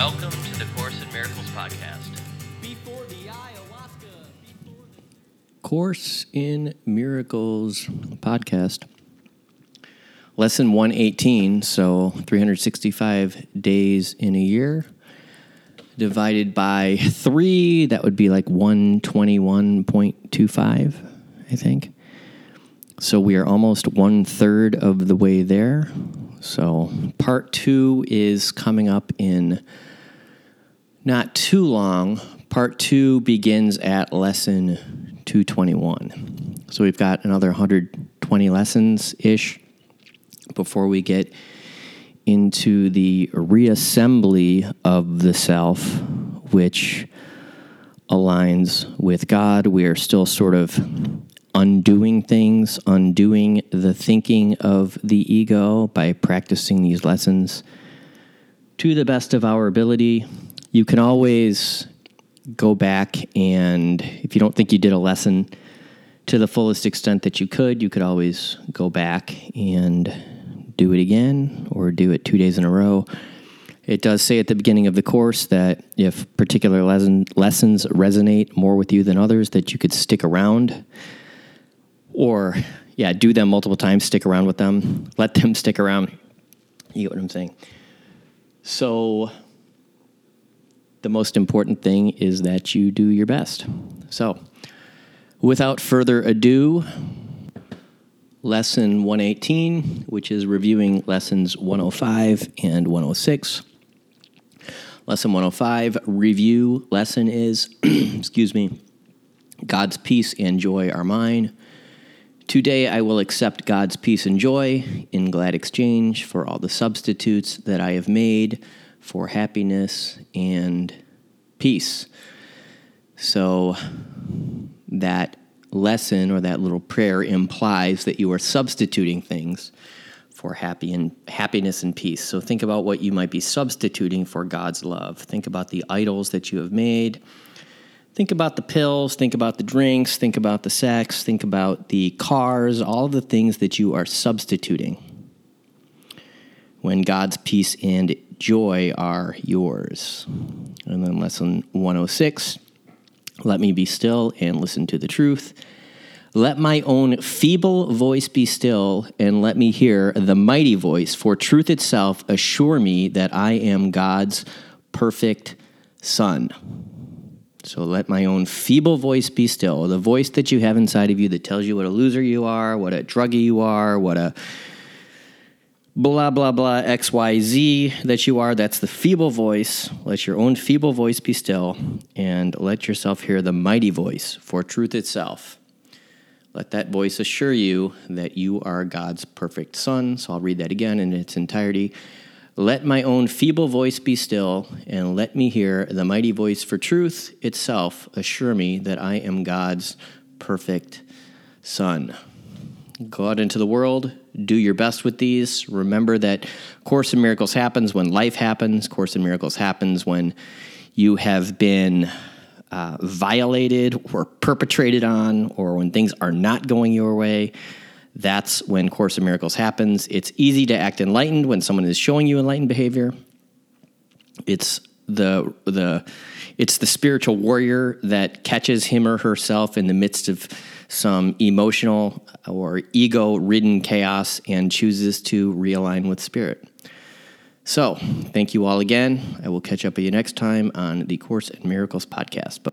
Welcome to the Course in Miracles podcast. Before the ayahuasca. Before the... Course in Miracles podcast. Lesson 118, so 365 days in a year. Divided by three, that would be like 121.25, I think. So we are almost one third of the way there. So part two is coming up in not too long. Part two begins at lesson 221. So we've got another 120 lessons ish before we get into the reassembly of the self, which aligns with God. We are still sort of undoing things, undoing the thinking of the ego by practicing these lessons to the best of our ability. You can always go back and, if you don't think you did a lesson to the fullest extent that you could, you could always go back and do it again or do it two days in a row. It does say at the beginning of the course that if particular lesson, lessons resonate more with you than others, that you could stick around or yeah, do them multiple times, stick around with them, let them stick around. You get what I'm saying? So, the most important thing is that you do your best. So, without further ado, lesson 118, which is reviewing lessons 105 and 106. Lesson 105 review lesson is, excuse me, God's peace and joy are mine. Today I will accept God's peace and joy in glad exchange for all the substitutes that I have made for happiness and peace. So that lesson or that little prayer implies that you are substituting things for happy and happiness and peace. So think about what you might be substituting for God's love. Think about the idols that you have made think about the pills, think about the drinks, think about the sex, think about the cars, all the things that you are substituting when God's peace and joy are yours. And then lesson 106 let me be still and listen to the truth. Let my own feeble voice be still, and let me hear the mighty voice, for truth itself assure me that I am God's perfect Son. So let my own feeble voice be still, the voice that you have inside of you that tells you what a loser you are, what a druggie you are, what a blah, blah, blah, XYZ that you are. That's the feeble voice. Let your own feeble voice be still and let yourself hear the mighty voice for truth itself. Let that voice assure you that you are God's perfect son. So I'll read that again in its entirety. Let my own feeble voice be still, and let me hear the mighty voice for truth itself assure me that I am God's perfect Son. Go out into the world, do your best with these. Remember that Course in Miracles happens when life happens. Course in Miracles happens when you have been uh, violated or perpetrated on, or when things are not going your way that's when Course in Miracles happens. It's easy to act enlightened when someone is showing you enlightened behavior. It's the the it's the spiritual warrior that catches him or herself in the midst of some emotional or ego ridden chaos and chooses to realign with spirit. So, thank you all again. I will catch up with you next time on the Course in Miracles podcast. But